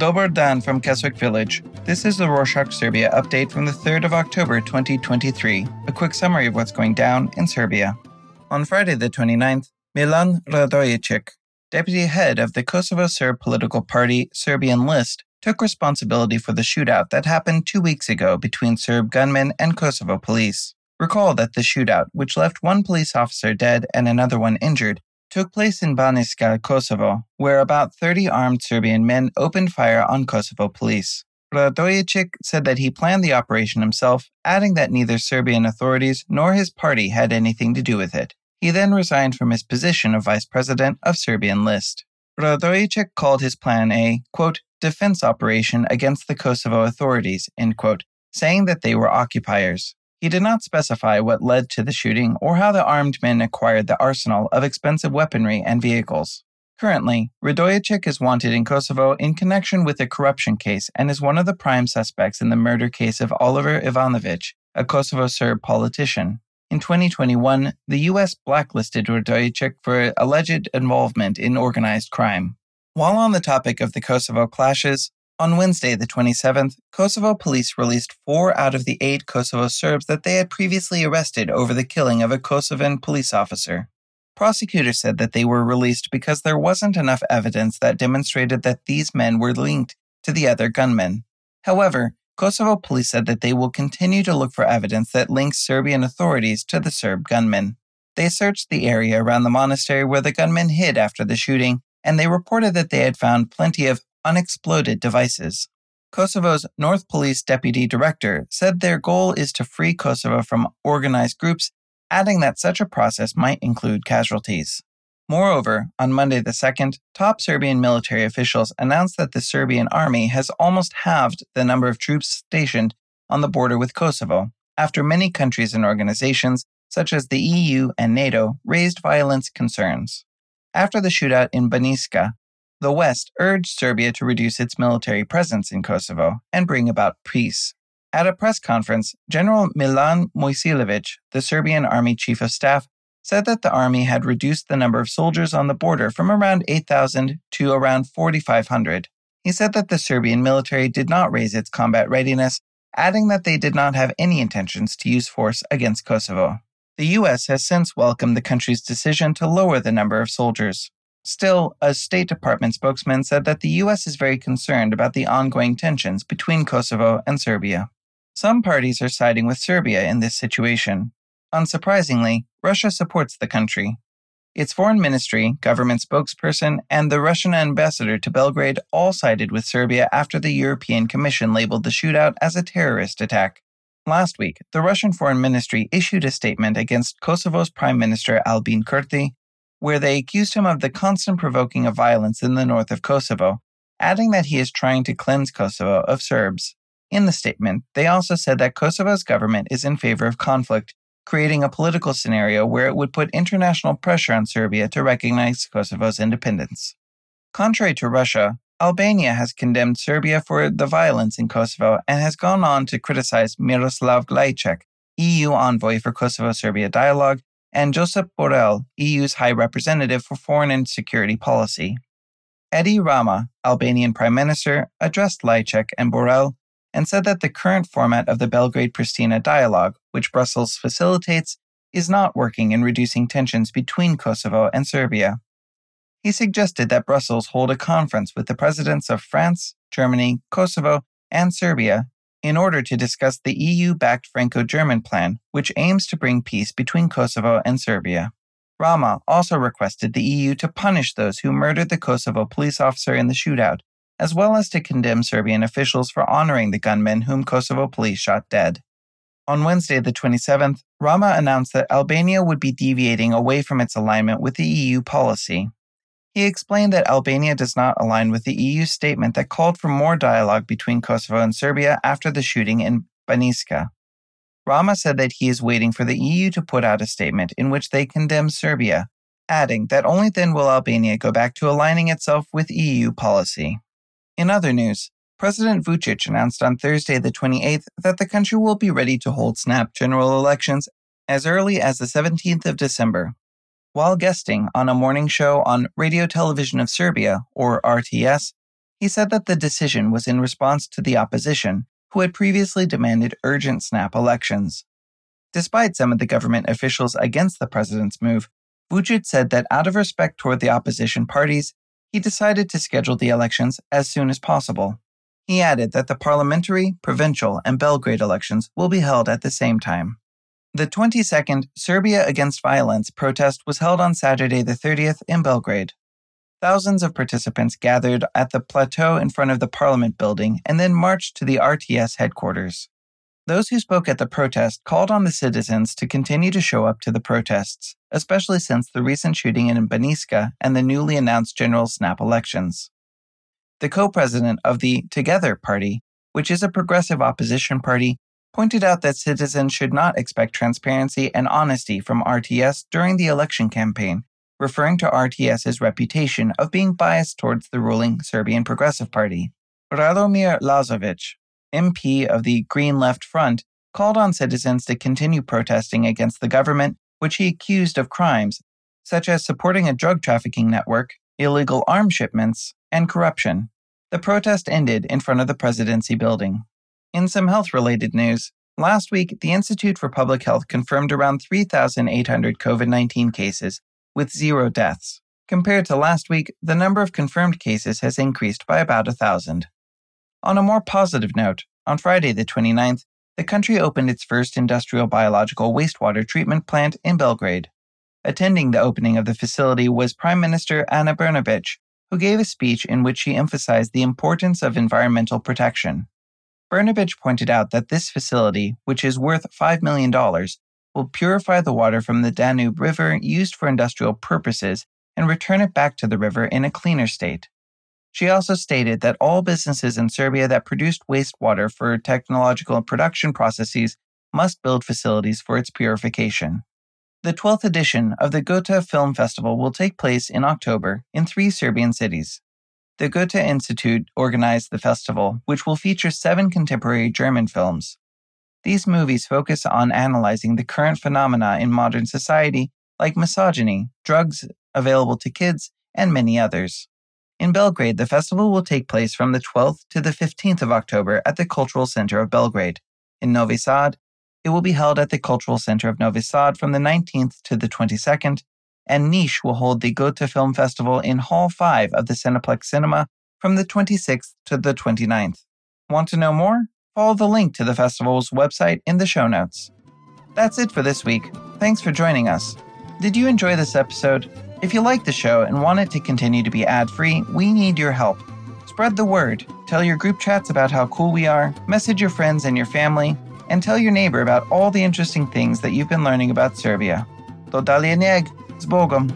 Dobar Dan from Keswick Village. This is the Rorshok Serbia update from the 3rd of October 2023, a quick summary of what's going down in Serbia. On Friday the 29th, Milan Radoicic, deputy head of the Kosovo Serb political party Serbian List, took responsibility for the shootout that happened two weeks ago between Serb gunmen and Kosovo police. Recall that the shootout, which left one police officer dead and another one injured, took place in Banjska, Kosovo, where about 30 armed Serbian men opened fire on Kosovo police. Radoicic said that he planned the operation himself, adding that neither Serbian authorities nor his party had anything to do with it. He then resigned from his position of vice president of Serbian List. Radoicic called his plan a, quote, defense operation against the Kosovo authorities, end quote, saying that they were occupiers. He did not specify what led to the shooting or how the armed men acquired the arsenal of expensive weaponry and vehicles. Currently, Radoicic is wanted in Kosovo in connection with a corruption case and is one of the prime suspects in the murder case of Oliver Ivanovic, a Kosovo Serb politician. In 2021, the U.S. blacklisted Radoicic for alleged involvement in organized crime. While on the topic of the Kosovo clashes, on Wednesday, the 27th, Kosovo police released four out of the eight Kosovo Serbs that they had previously arrested over the killing of a Kosovan police officer. Prosecutors said that they were released because there wasn't enough evidence that demonstrated that these men were linked to the other gunmen. However, Kosovo police said that they will continue to look for evidence that links Serbian authorities to the Serb gunmen. They searched the area around the monastery where the gunmen hid after the shooting, and they reported that they had found plenty of unexploded devices. Kosovo's North Police Deputy Director said their goal is to free Kosovo from organized groups, adding that such a process might include casualties. Moreover, on Monday the 2nd, top Serbian military officials announced that the Serbian army has almost halved the number of troops stationed on the border with Kosovo, after many countries and organizations, such as the EU and NATO, raised violence concerns. After the shootout in Banjska, the West urged Serbia to reduce its military presence in Kosovo and bring about peace. At a press conference, General Milan Mojsilovic, the Serbian Army Chief of Staff, said that the army had reduced the number of soldiers on the border from around 8,000 to around 4,500. He said that the Serbian military did not raise its combat readiness, adding that they did not have any intentions to use force against Kosovo. The U.S. has since welcomed the country's decision to lower the number of soldiers. Still, a State Department spokesman said that the U.S. is very concerned about the ongoing tensions between Kosovo and Serbia. Some parties are siding with Serbia in this situation. Unsurprisingly, Russia supports the country. Its foreign ministry, government spokesperson, and the Russian ambassador to Belgrade all sided with Serbia after the European Commission labeled the shootout as a terrorist attack. Last week, the Russian foreign ministry issued a statement against Kosovo's Prime Minister Albin Kurti where they accused him of the constant provoking of violence in the north of Kosovo, adding that he is trying to cleanse Kosovo of Serbs. In the statement, they also said that Kosovo's government is in favor of conflict, creating a political scenario where it would put international pressure on Serbia to recognize Kosovo's independence. Contrary to Russia, Albania has condemned Serbia for the violence in Kosovo and has gone on to criticize Miroslav Lajcak, EU envoy for Kosovo Serbia dialogue, and Josep Borrell, EU's High Representative for Foreign and Security Policy. Edi Rama, Albanian Prime Minister, addressed Lajcak and Borrell and said that the current format of the Belgrade Pristina dialogue, which Brussels facilitates, is not working in reducing tensions between Kosovo and Serbia. He suggested that Brussels hold a conference with the presidents of France, Germany, Kosovo, and Serbia in order to discuss the EU backed Franco German plan, which aims to bring peace between Kosovo and Serbia. Rama also requested the EU to punish those who murdered the Kosovo police officer in the shootout, as well as to condemn Serbian officials for honoring the gunmen whom Kosovo police shot dead. On Wednesday, the 27th, Rama announced that Albania would be deviating away from its alignment with the EU policy. He explained that Albania does not align with the EU statement that called for more dialogue between Kosovo and Serbia after the shooting in Banjska. Rama said that he is waiting for the EU to put out a statement in which they condemn Serbia, adding that only then will Albania go back to aligning itself with EU policy. In other news, President Vucic announced on Thursday, the 28th, that the country will be ready to hold snap general elections as early as the 17th of December. While guesting on a morning show on Radio Television of Serbia, or RTS, he said that the decision was in response to the opposition, who had previously demanded urgent snap elections. Despite some of the government officials against the president's move, Vucic said that out of respect toward the opposition parties, he decided to schedule the elections as soon as possible. He added that the parliamentary, provincial, and Belgrade elections will be held at the same time. The 22nd Serbia Against Violence protest was held on Saturday the 30th in Belgrade. Thousands of participants gathered at the plateau in front of the Parliament building and then marched to the RTS headquarters. Those who spoke at the protest called on the citizens to continue to show up to the protests, especially since the recent shooting in Banjska and the newly announced general snap elections. The co president of the Together Party, which is a progressive opposition party, pointed out that citizens should not expect transparency and honesty from RTS during the election campaign, referring to RTS's reputation of being biased towards the ruling Serbian Progressive Party. Radomir Lazovic, MP of the Green Left Front, called on citizens to continue protesting against the government, which he accused of crimes such as supporting a drug trafficking network, illegal arms shipments, and corruption. The protest ended in front of the presidency building. In some health related news, last week the Institute for Public Health confirmed around 3,800 COVID 19 cases, with zero deaths. Compared to last week, the number of confirmed cases has increased by about a thousand. On a more positive note, on Friday the 29th, the country opened its first industrial biological wastewater treatment plant in Belgrade. Attending the opening of the facility was Prime Minister Ana Brnabic, who gave a speech in which she emphasized the importance of environmental protection. Brnabic pointed out that this facility, which is worth $5 million, will purify the water from the Danube River used for industrial purposes and return it back to the river in a cleaner state. She also stated that all businesses in Serbia that produced wastewater for technological production processes must build facilities for its purification. The 12th edition of the Goethe Film Festival will take place in October in three Serbian cities. The Goethe Institute organized the festival, which will feature seven contemporary German films. These movies focus on analyzing the current phenomena in modern society, like misogyny, drugs available to kids, and many others. In Belgrade, the festival will take place from the 12th to the 15th of October at the Cultural Center of Belgrade. In Novi Sad, it will be held at the Cultural Center of Novi Sad from the 19th to the 22nd, and Niš will hold the Goethe Film Festival in Hall 5 of the Cineplex Cinema from the 26th to the 29th. Want to know more? Follow the link to the festival's website in the show notes. That's it for this week. Thanks for joining us. Did you enjoy this episode? If you like the show and want it to continue to be ad free, we need your help. Spread the word, tell your group chats about how cool we are, message your friends and your family, and tell your neighbor about all the interesting things that you've been learning about Serbia. Do dalje С Богом!